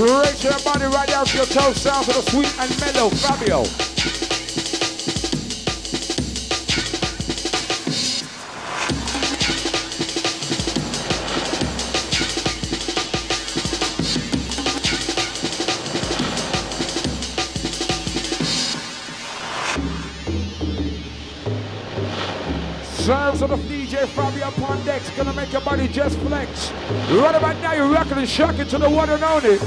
Raise your body right down to your toes, sound to the sweet and mellow Fabio. Sounds of the DJ Fabio upon decks, gonna make your body just flex. Right about now, you're rocking and shocking to the one and only.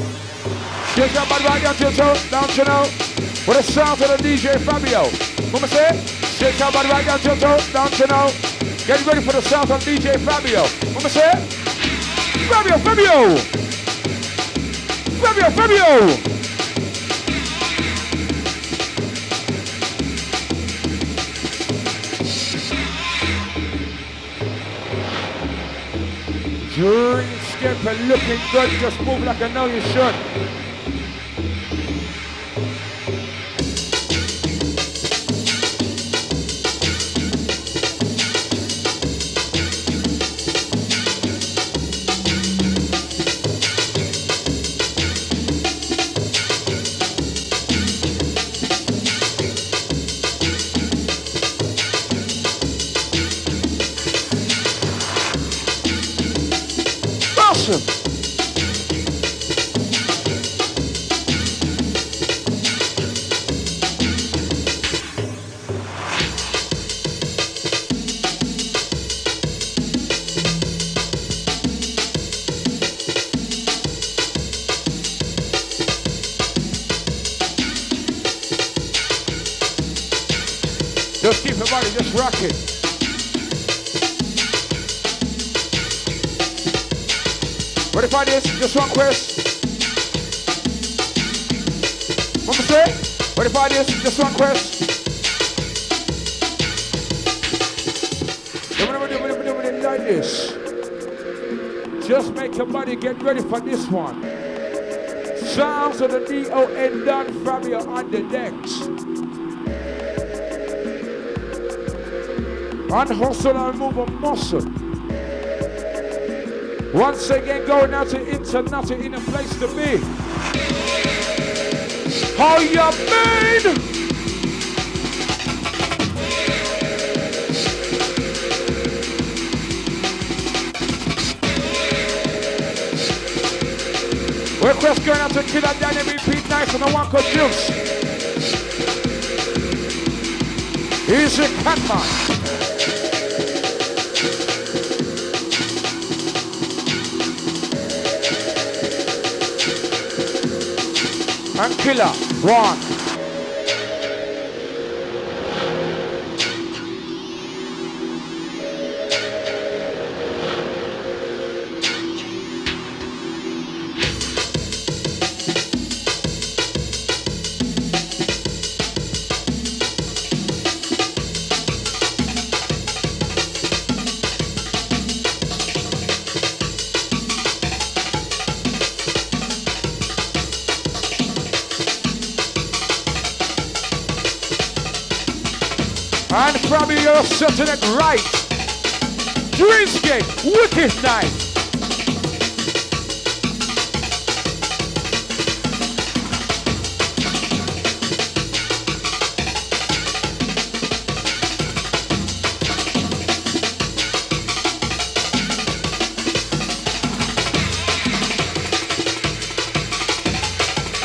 Shake your body right down to your toe, down to now. With the sounds of the DJ Fabio. Mama say, shake your body right down to your toe, down to now. Get ready for the sounds of DJ Fabio. Mama say, Fabio, Fabio! Fabio, Fabio! Dreamscape looking good, just move like I know you should. Just one quest. What me say? Ready for this? Just one quest. Like this. Just make your body get ready for this one. Sounds of the D-O-N Don Fabio on the decks. And hustle and move a muscle. Once again, going out to International in a place to be. How you been? Request going out to Killer Danny Pete Nice and the Waka Juice. Easy Catman. And Killer. One. Setting it right. Dreamscape, wicked night.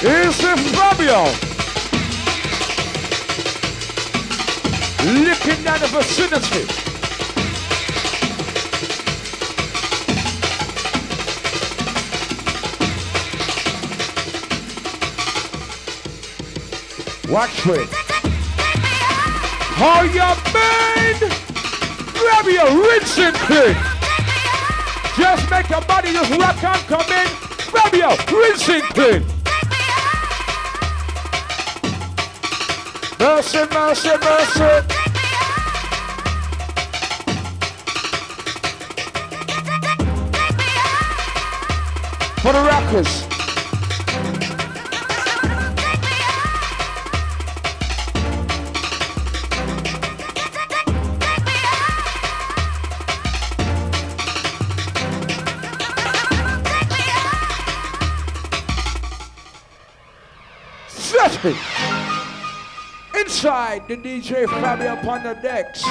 Is it Fabio? Licking down the vicinity. Watch it. How you been? Grab your rinsing clean. Just make your body just rock and come in. Grab your rinsing clean. Mercy, mercy, mercy. For the rockers. Inside the DJ Fabio upon the decks.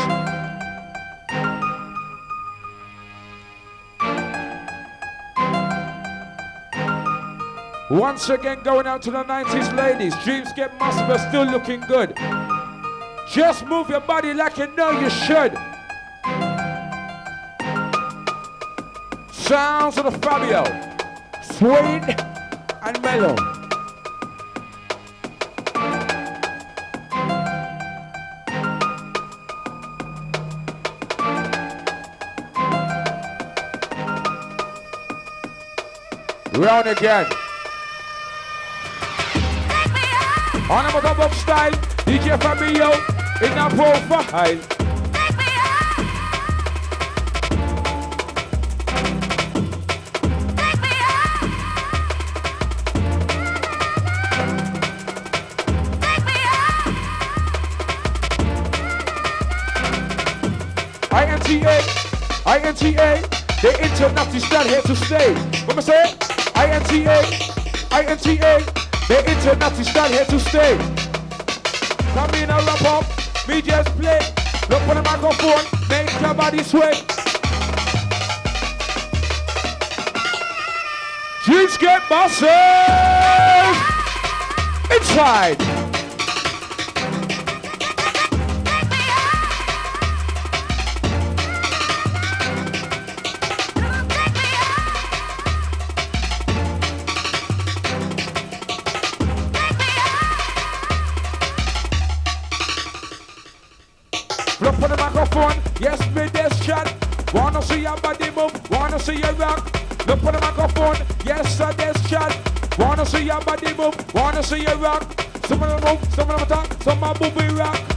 Once again, going out to the 90s ladies. Dreams get massive, but still looking good. Just move your body like you know you should. Sounds of the Fabio. Sweet and mellow. Round again. On a motorbike style, DJ Fabio in a profile. INTA, INTA, the international here to stay. What am I saying? INTA, INTA, the international here to stay. Come in and wrap up, me just play. Look for the microphone, make your body sway. Jeans get massive inside. See your body move? Wanna see you rock. Look for the microphone. Yes, sir, there's chat. Wanna see your body move. Wanna see you rock. Some of them move, some of them talk, some of them booby rock.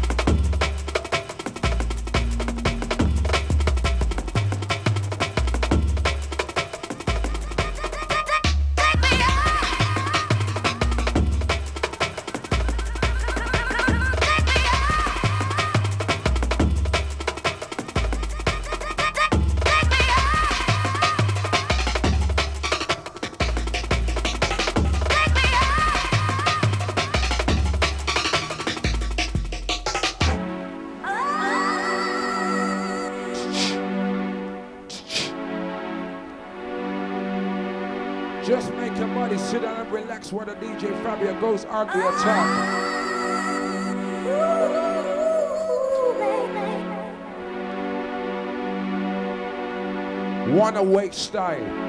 Where the DJ Fabio goes argue or talk. One awake style.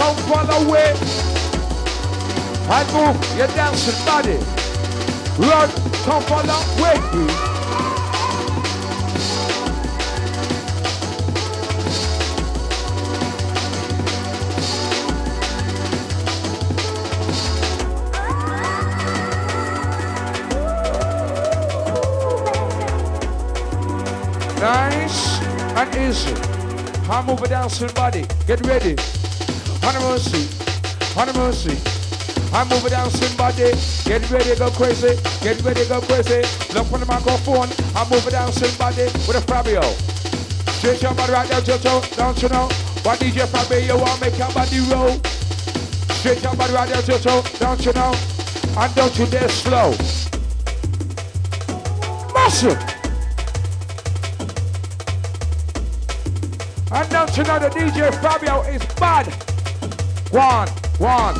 Just run, come follow way. And move your dancing body. Run, come follow way. Nice and easy. I'm over dancing body. Get ready. Honey mercy, honey mercy. I'm moving down somebody. Get ready, to go crazy. Get ready, to go crazy. Look on the microphone. I'm moving down somebody with a Fabio. Shake your body right now, Jojo. Don't you know? Why DJ Fabio want make your body roll? Shake your body right now, Jojo. Don't you know? And don't you dare slow. Muscle. And don't you know the DJ Fabio is bad? One, one.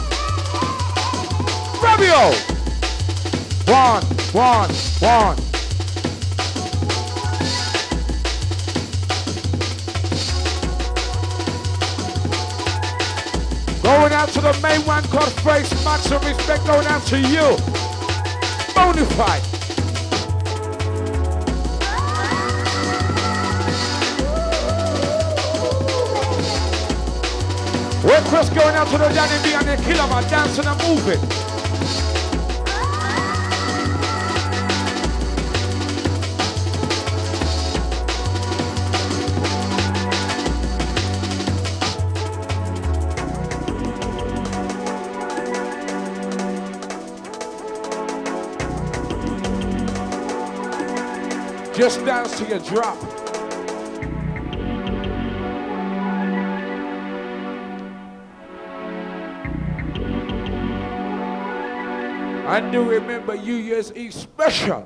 Fabio! One, one, one. Going out to the main one called Face Maximum respect going out to you. Bonafide. Request going out to the B and the Killer Man dancing and moving. Just dance to your drop. I do remember New Year's Eve special.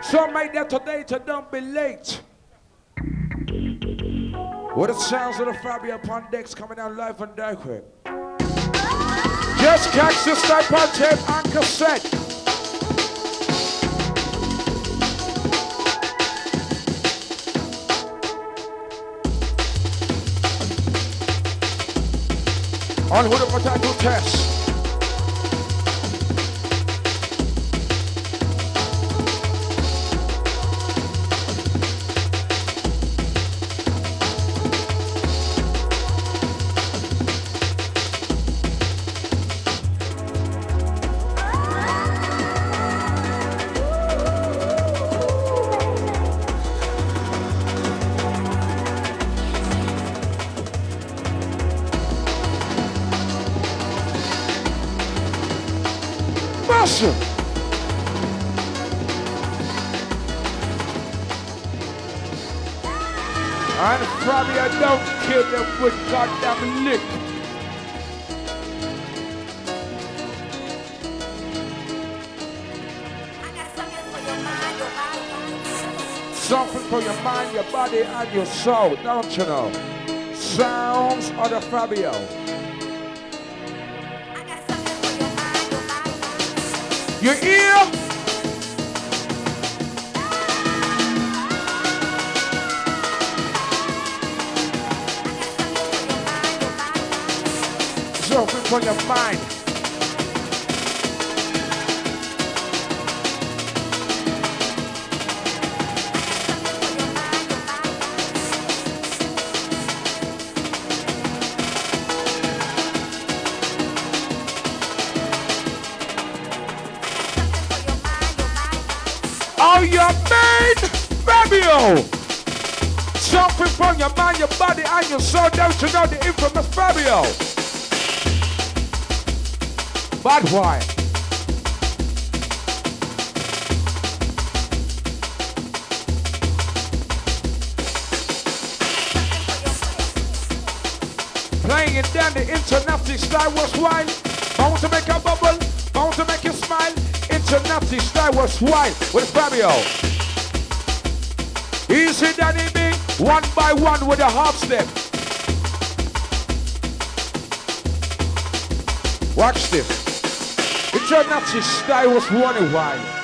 So make that today to don't be late. What it sounds of the Fabio upon decks coming out live on Darkweb. Just catch this type on tape and cassette. on Hood of Potato Test. Something for your mind, your body, and your soul, don't you know? Sounds of the Fabio. Your ear on your mind. Your mind, your body, and your soul. Don't you know the infamous Fabio? Bad boy. Playing it down the international style was wild. Bound to make a bubble, bound to make you smile. International style was wild with Fabio. Easy Danny one by one with a half step. Watch this. It's your Nazi style was running wild.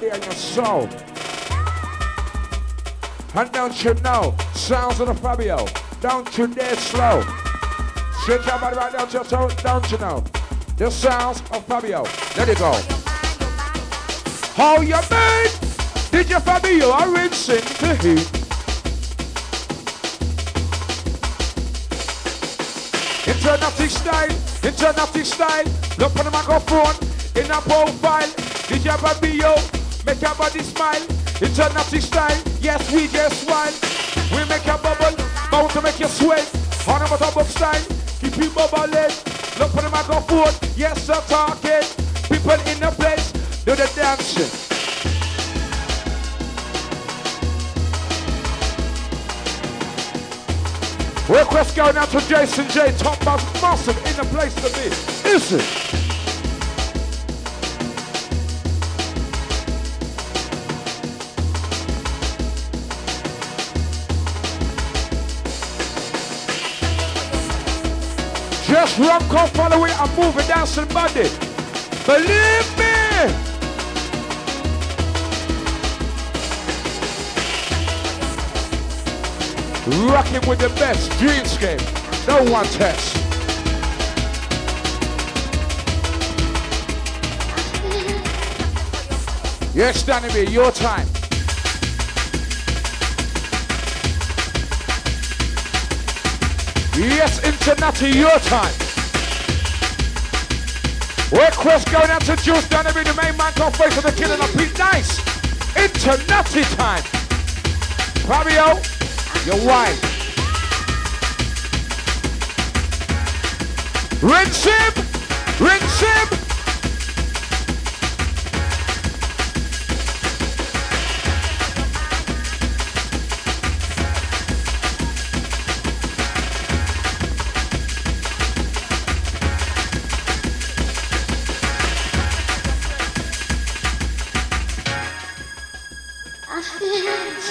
Body and your soul. And don't you know, sounds of the Fabio, don't you dare slow. Stretch your body right down to your toe, don't you know. The sounds of Fabio, let it go. How you made? Did you Fabio are rinsing to heat? International style, international style. Look on the microphone in a profile. Did your body yo, make your body smile. It's a naughty style, yes we just wild. We make a bubble, bound to make you sweat. On a motorboat style, keep you bubbling. Look for the microphone, yes I'm talking. People in the place, Do the dancing. Request going out to Jason J. Top Boss Massive in the place to be. Is it? Just run, come follow it and move it the body. Believe me. Rocking with the best, Dreamscape. No one test. Yes, Danny B, your time. Yes, Internati, your time. Request going out to Juice B, the main man, go face for the killing of Pete Nice. Internati time. Fabio, your wife. Rinse him! Rinse him!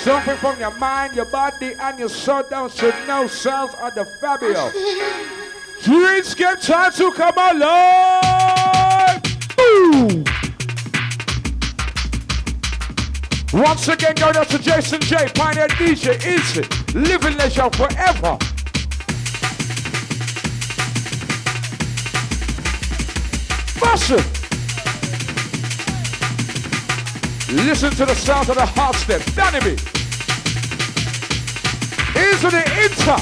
Something from your mind, your body, and your soul down to no sounds of the Fabio. Dreamscape time to come alive! Boom! Once again, going out to Jason J, Pioneer DJ, Easy, living leisure forever. Massive! Listen to the sound of the heart step. Danny B. Into the inter.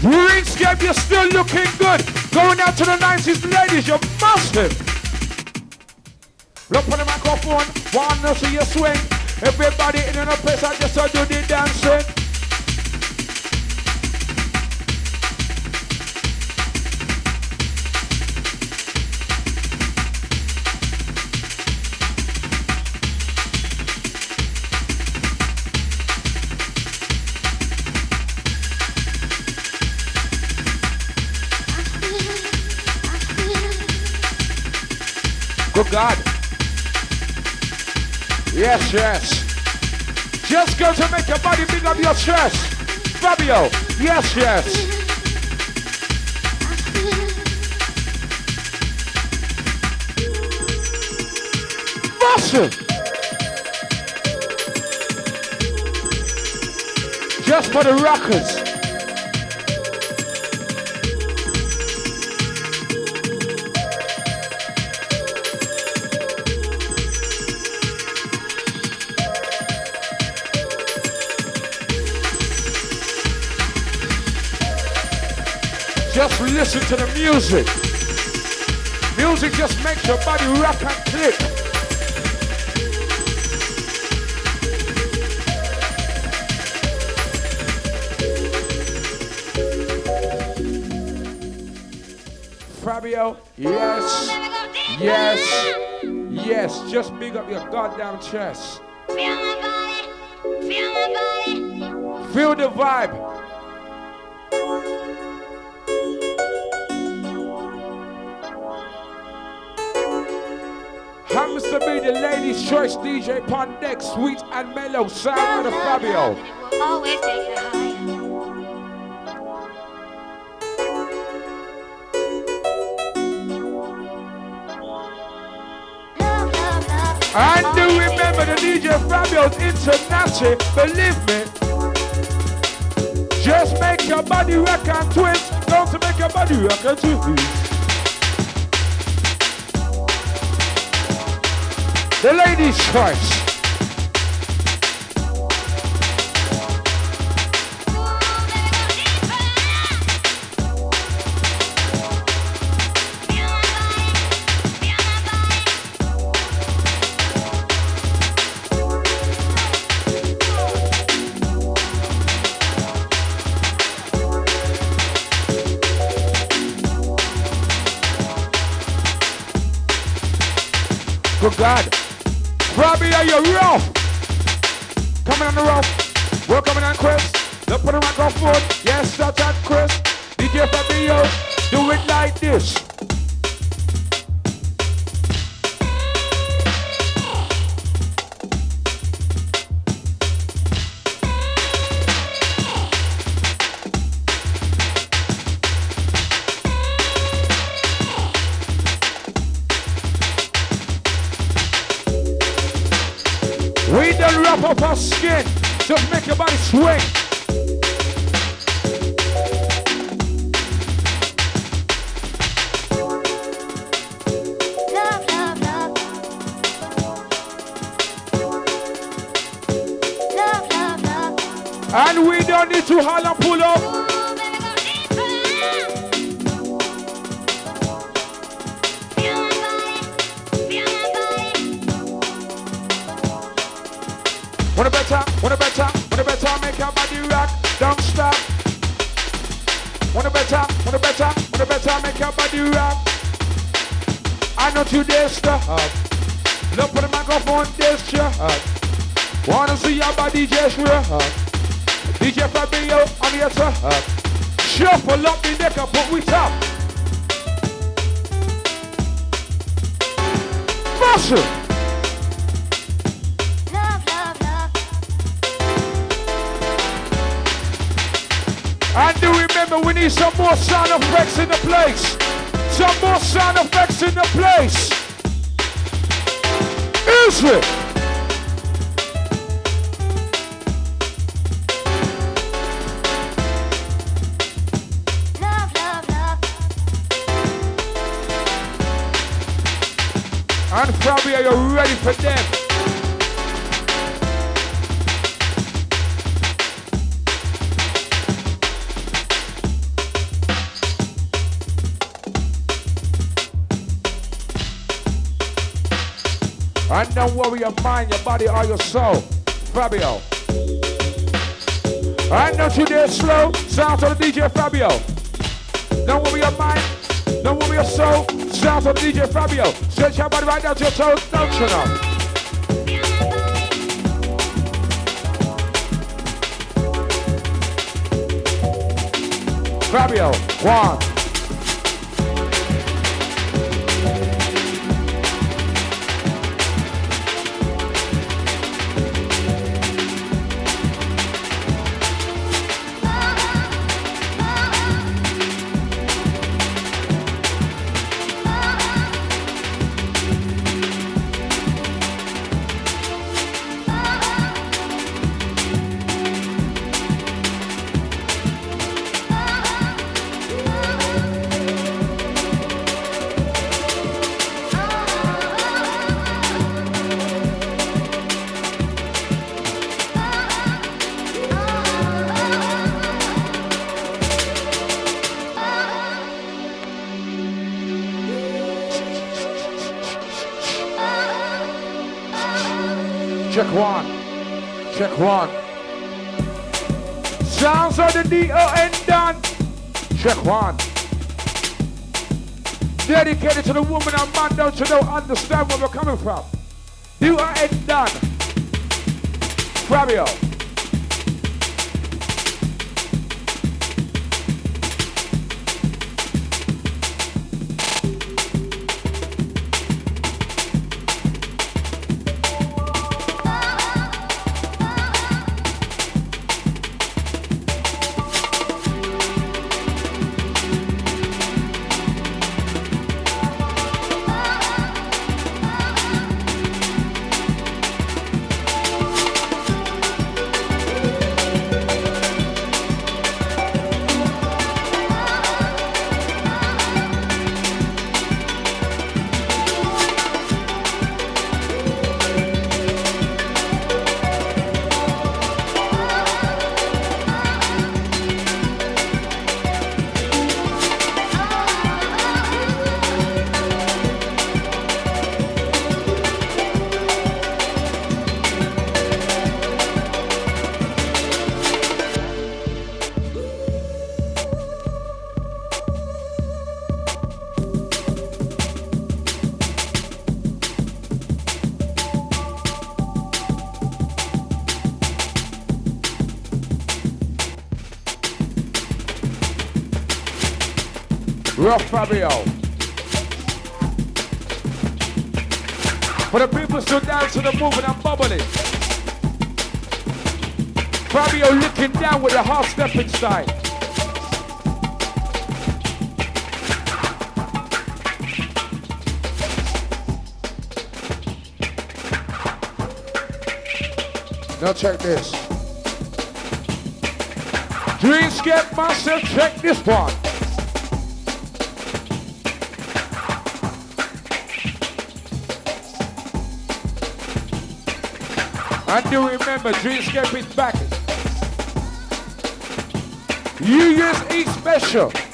Dreamscape, you're still looking good. Going out to the 90s, ladies, you're massive. Look on the microphone, one to see you swing. Everybody in the place, I just do the dancing. Good God. Yes, yes. Just go to make your body big up your chest. Fabio. Yes, yes. Massive. Just for the rockers. Listen to the music. Music just makes your body rock and click. Fabio, yes, yes, yes. Just big up your goddamn chest. Feel my body, feel my body. Feel the vibe. To be the ladies' choice DJ Pondex, sweet and mellow sound of Fabio. And do remember the DJ Fabio's international, believe me. Just make your body rock and twist, don't make your body rock and twist. The ladies' choice. You rough? Coming on the rough. We're coming on Chris. Look for the. Yes, that's on up our skin. Just make your body swing. And we don't need to holler pull up. Know you dare stop. Look for the microphone, this ya. Wanna see your body rock. DJ Fabio on the top. Shuffle up the neck up, put we top. Muscle. Love, love, love. And do remember we need some more sound effects in the place. Some more sound effects in the Is it? Love, love, love. And Fabio, are you ready for them? Worry your mind, your body, or your soul. Fabio. And don't you dare slow. Sound to the DJ Fabio. Don't worry your mind. Don't worry your soul. To the DJ Fabio. Stretch your body right down to your toes. Don't you know? Fabio. One. One. Sounds of the D-O-N done. Check one. Dedicated to the woman and man, don't you know, understand where we're coming from. D-O-N done. Fabio. Fabio. For the people still down to the moving and bubbling. Fabio looking down with a half stepping style. Now check this. Dreamscape Master, check this one. And do remember, Dreamscape is back. New Year's Eve special.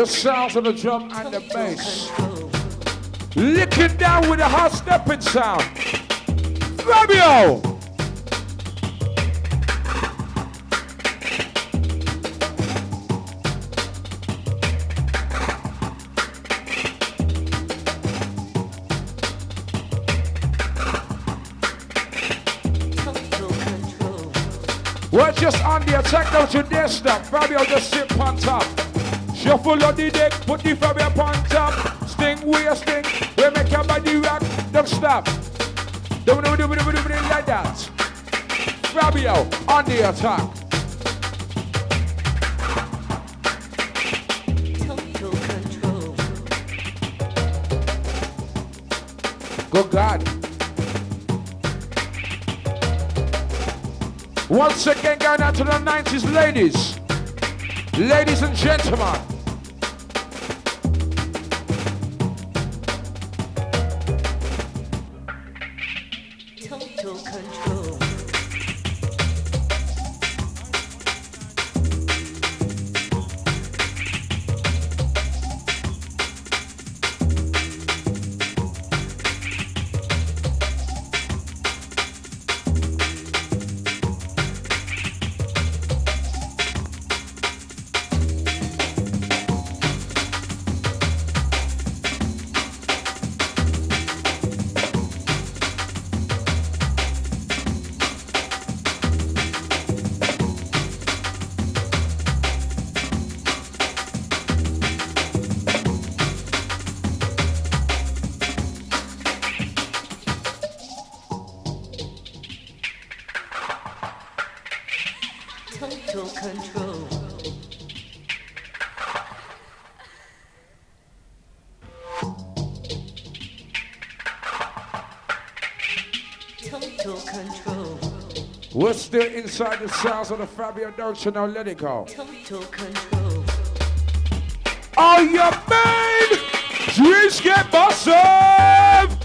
The sounds of the drum and the bass. Licking down with a hot stepping sound. Fabio! We're just on the attack, don't you dare stop. Fabio just sit on top. Shuffle on the deck, put the Fabio on top. Sting, we a sting. We make your body rock, don't stop. Don't do do do do do like that. Fabio on the attack. Total control. Good God. Once again, going out to the 90s ladies. Ladies and gentlemen. We're still inside the sounds of the Fabio Dolce. Now let it go. Total control. Are you man? Drinks get massive.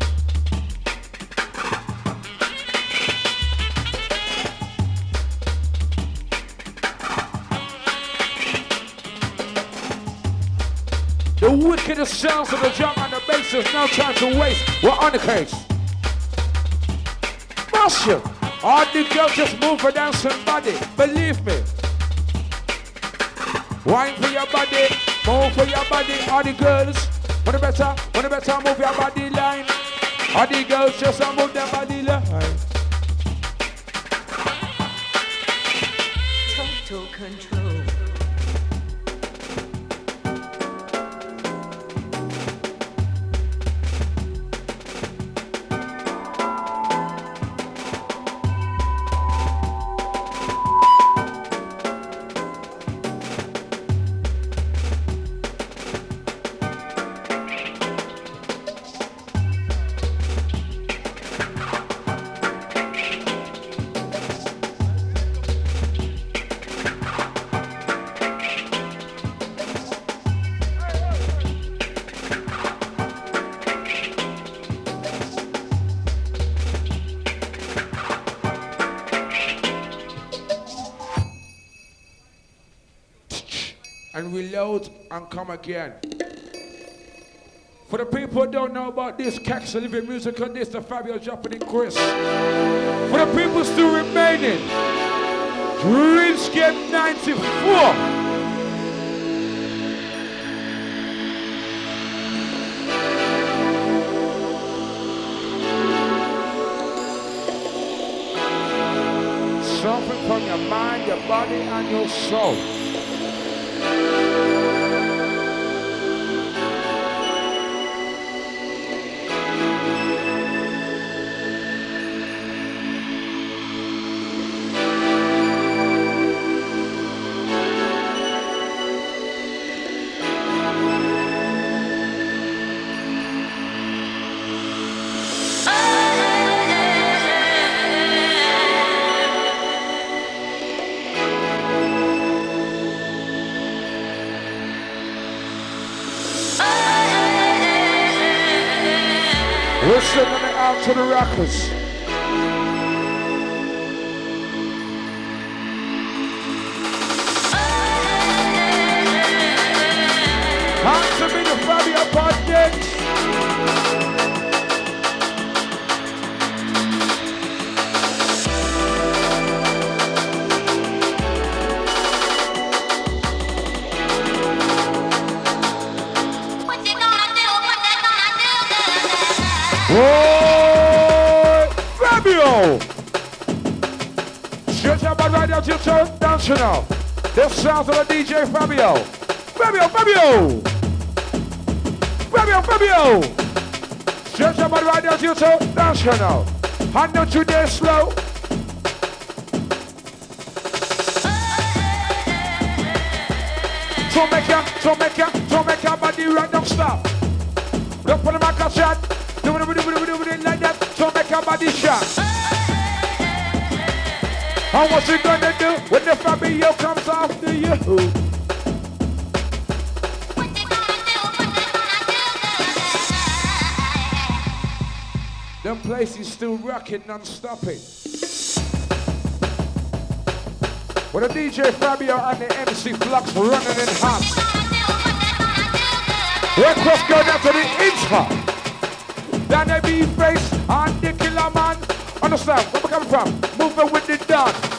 The wickedest sounds of the drum and the bass. There's no time to waste. We're on the case. Massive. All the girls just move for dancing body. Believe me. Wine for your body, move for your body, all the girls. The better, the better move your body line. All the girls just move their body line. Total control. And come again. For the people who don't know about this, Cax Living Music on this, the Fabio in Chris. For the people still remaining, Dreamscape Massive. We're still inside the sounds of the Fabio Dolce. Now let it go. Rich Game 94. Something from your mind, your body, and your soul. Out Out my right out your toe, dance you now. This sounds of the DJ Fabio. Fabio, Fabio! Fabio, Fabio! Stretch out my right out your toe, dance you now. Hand down to there slow. So make ya, so make ya, so make ya body now stop. Look for the of shot. Do it, do it, do it, do it like that. So make your body shot. And what's it gonna do when the Fabio comes after you? What you do? What you Them places still rocking, non-stopping. With the DJ Fabio and the MC Flux running in hot. We're going down to the intro. Then they be face and the killer man. Understand coming from? Moving with the dance.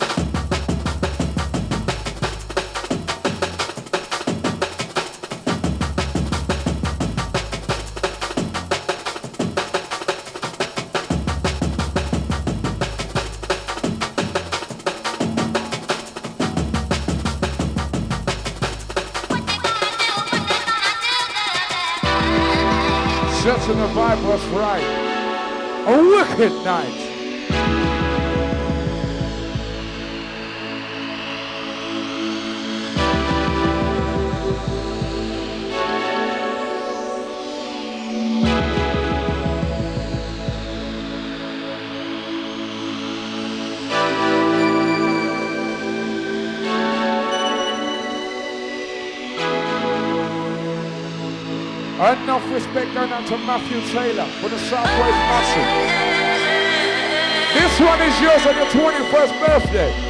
The vibe was right. A wicked night. Out to Matthew Taylor for the Southwest Massive. This one is yours on your 21st birthday.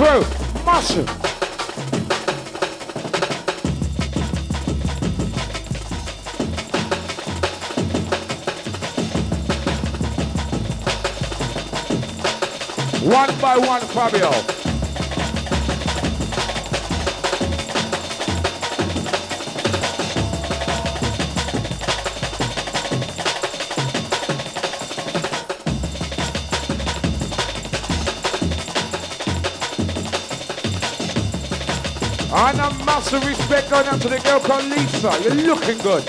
Crew. Massive. One by one, Fabio. A massive respect going out to the girl called Lisa. You're looking good.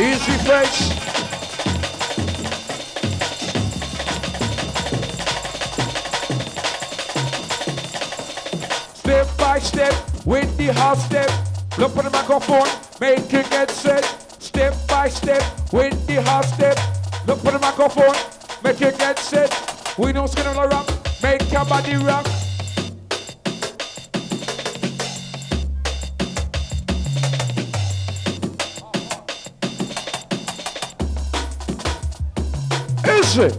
Easy face. Step by step with the hot step. Look for the microphone, make it get set. Step by step with the hot step. Look for the microphone, make it get set. We don't skin on the rock, make your body rock. It?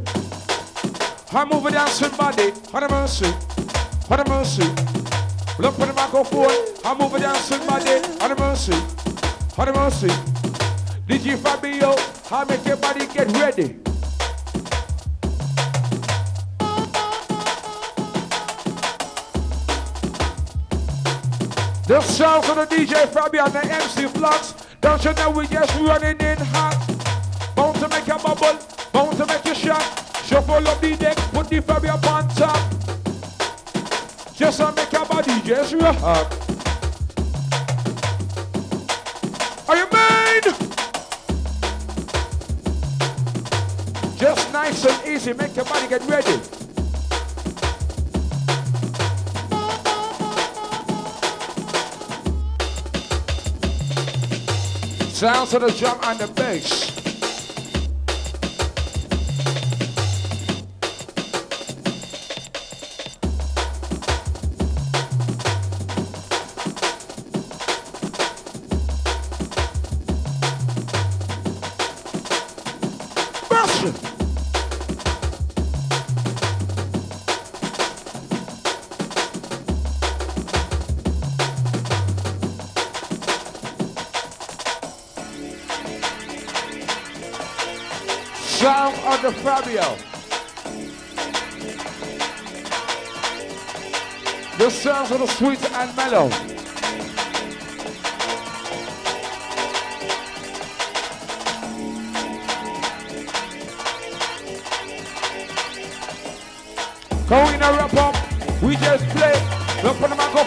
I move it down somebody. What a mercy. What a mercy. Look for the microphone. I move it down somebody. What a mercy. What a mercy. DJ Fabio, I make your body get ready. The sounds of the DJ Fabio and the MC Flux. Don't you know we just running in hot? Bound to make a bubble, bound to make a shot. Shuffle up the deck, put the Fabio on top. Just to make your body just rock. Are you made? Just nice and easy, make your body get ready. Sounds of the drum and the bass. Sound of the Fabio. The sounds of the sweet and mellow.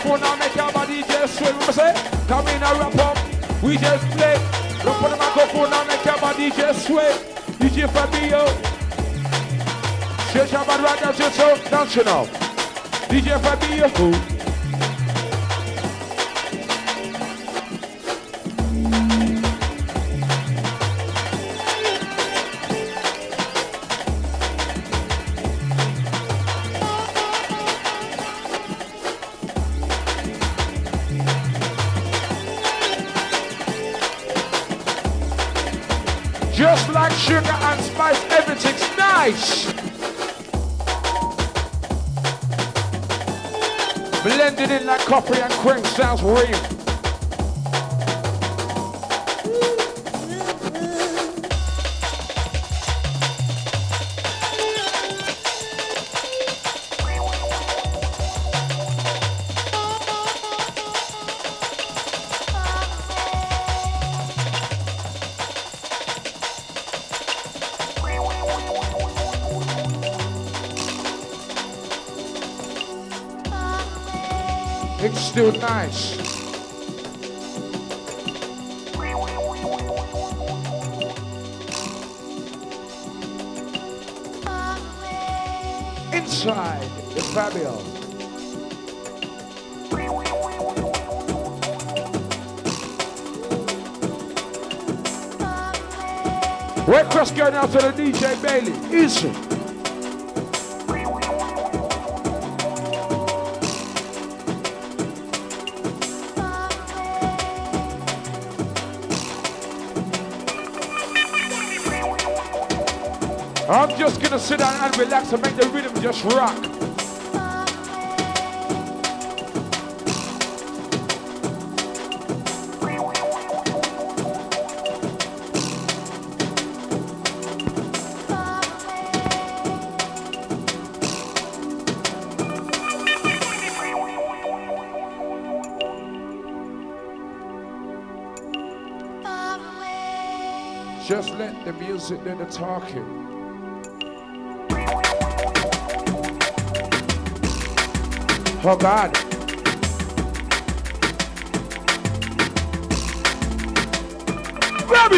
Microphone now, make your body just sway. Remember say? Come in a wrap up, we just play. Look on the microphone now, make your body just sway. DJ Fabio. Right now, just so dance know. DJ Fabio. Just everything's. Blended in like coffee and cream sounds real. Still and relax and make the rhythm just rock. Just let the music do the talking. Oh God. Grab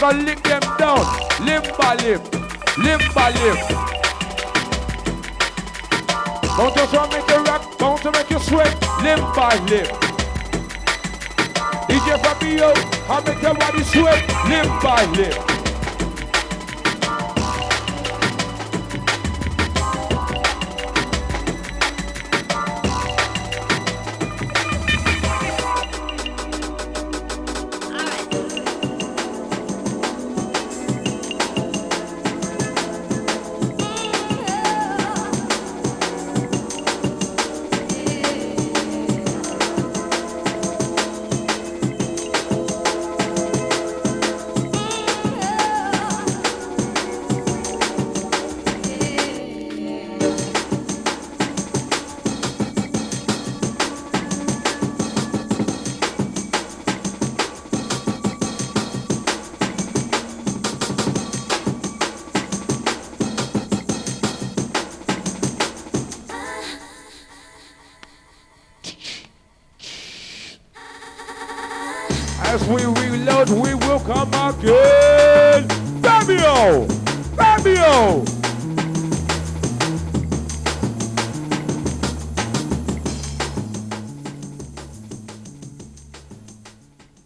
gonna lick them down. Limba limb, limba limb. Bound to make you rock, bound to make you sweat. Limba limb. DJ Fabio, I make your body sweat. Limba limb.